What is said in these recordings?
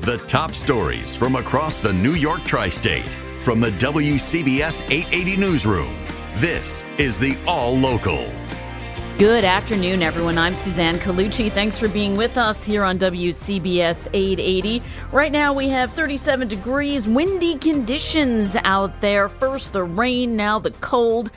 The top stories from across the New York tri state from the WCBS 880 Newsroom. This is the All Local. Good afternoon, everyone. I'm Suzanne Colucci. Thanks for being with us here on WCBS 880. Right now, we have 37 degrees, windy conditions out there. First the rain, now the cold.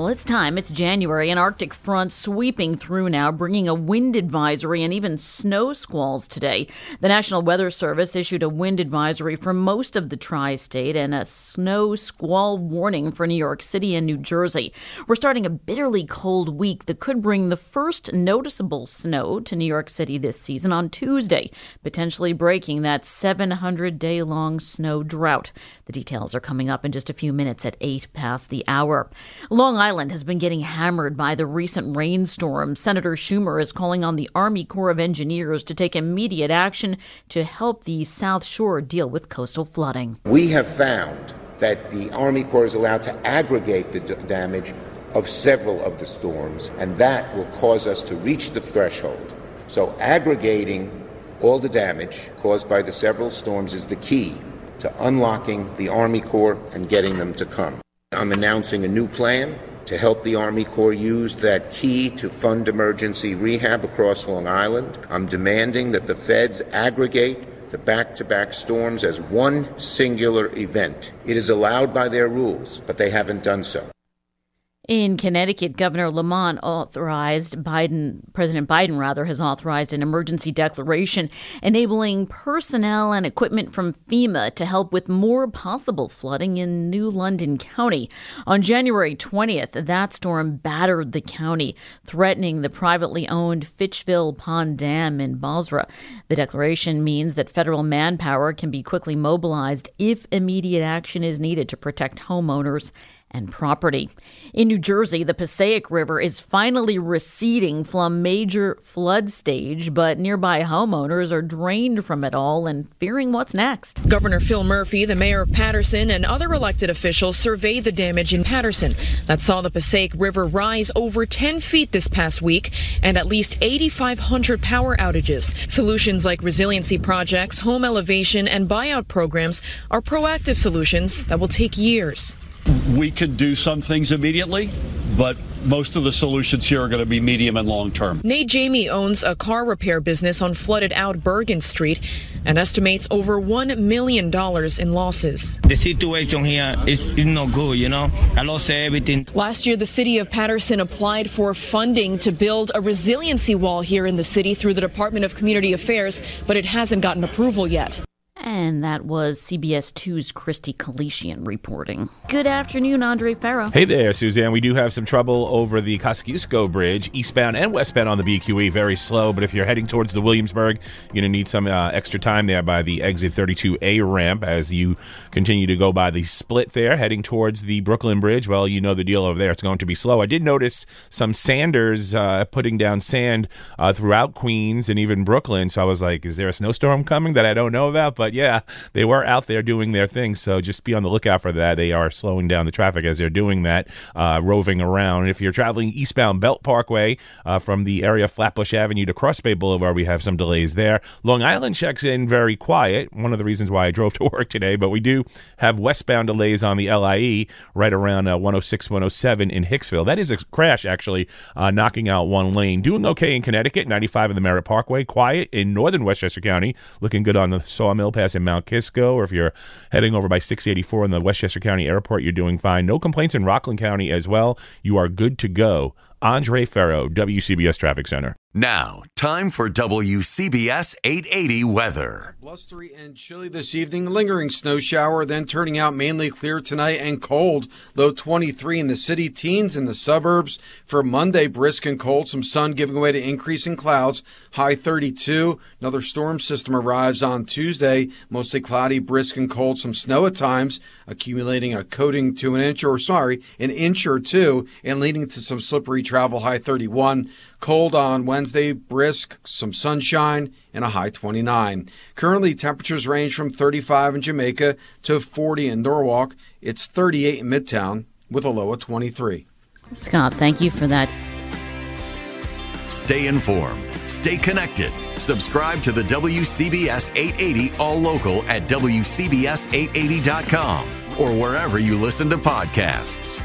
Well, it's time. It's January. An Arctic front sweeping through now, bringing a wind advisory and even snow squalls today. The National Weather Service issued a wind advisory for most of the tri state and a snow squall warning for New York City and New Jersey. We're starting a bitterly cold week that could bring the first noticeable snow to New York City this season on Tuesday, potentially breaking that 700 day long snow drought. The details are coming up in just a few minutes at 8 past the hour. Long Island Island has been getting hammered by the recent rainstorm. Senator Schumer is calling on the Army Corps of Engineers to take immediate action to help the South Shore deal with coastal flooding. We have found that the Army Corps is allowed to aggregate the d- damage of several of the storms, and that will cause us to reach the threshold. So, aggregating all the damage caused by the several storms is the key to unlocking the Army Corps and getting them to come. I'm announcing a new plan to help the Army Corps use that key to fund emergency rehab across Long Island. I'm demanding that the feds aggregate the back to back storms as one singular event. It is allowed by their rules, but they haven't done so. In Connecticut, Governor Lamont authorized Biden, President Biden rather, has authorized an emergency declaration enabling personnel and equipment from FEMA to help with more possible flooding in New London County. On January 20th, that storm battered the county, threatening the privately owned Fitchville Pond Dam in Bozrah. The declaration means that federal manpower can be quickly mobilized if immediate action is needed to protect homeowners and property. In New Jersey, the Passaic River is finally receding from major flood stage, but nearby homeowners are drained from it all and fearing what's next. Governor Phil Murphy, the mayor of Paterson, and other elected officials surveyed the damage in Paterson that saw the Passaic River rise over 10 feet this past week and at least 8,500 power outages. Solutions like resiliency projects, home elevation, and buyout programs are proactive solutions that will take years we can do some things immediately, but most of the solutions here are going to be medium and long term. Nate Jamie owns a car repair business on flooded out Bergen Street and estimates over $1 million in losses. The situation here is, is not good, you know. I lost everything. Last year, the city of Paterson applied for funding to build a resiliency wall here in the city through the Department of Community Affairs, but it hasn't gotten approval yet. And that was CBS 2's Kristie Keleshian reporting. Good afternoon, Andre Farrow. Hey there, Suzanne. We do have some trouble over the Kosciuszko Bridge, eastbound and westbound on the BQE. Very slow, but if you're heading towards the Williamsburg, you're going to need some uh, extra time there by the exit 32A ramp as you continue to go by the split there, heading towards the Brooklyn Bridge. Well, you know the deal over there. It's going to be slow. I did notice some sanders uh, putting down sand uh, throughout Queens and even Brooklyn, so I was like, is there a snowstorm coming that I don't know about? But yeah, yeah, they were out there doing their thing. So just be on the lookout for that. They are slowing down the traffic as they're doing that, uh, roving around. If you're traveling eastbound Belt Parkway uh, from the area of Flatbush Avenue to Cross Bay Boulevard, we have some delays there. Long Island checks in very quiet. One of the reasons why I drove to work today, but we do have westbound delays on the LIE right around uh, 106, 107 in Hicksville. That is a crash, actually, uh, knocking out one lane. Doing okay in Connecticut, 95 in the Merritt Parkway. Quiet in northern Westchester County. Looking good on the Sawmill Pass in Mount Kisco. Or if you're heading over by 684 in the Westchester County Airport, you're doing fine. No complaints in Rockland County as well. You are good to go. Andre Ferro, WCBS Traffic Center. Now, time for WCBS 880 weather. Blustery and chilly this evening, lingering snow shower, then turning out mainly clear tonight and cold. Low 23 in the city, teens in the suburbs. For Monday, brisk and cold, some sun giving way to increasing clouds. High 32. Another storm system arrives on Tuesday, mostly cloudy, brisk and cold, some snow at times, accumulating a coating to an inch or sorry, an inch or two, and leading to some slippery travel. High 31. Cold on Wednesday, brisk, some sunshine, and a high 29. Currently, temperatures range from 35 in Jamaica to 40 in Norwalk. It's 38 in Midtown with a low of 23. Scott, thank you for that. Stay informed, stay connected. Subscribe to the WCBS 880 All Local at WCBS880.com or wherever you listen to podcasts.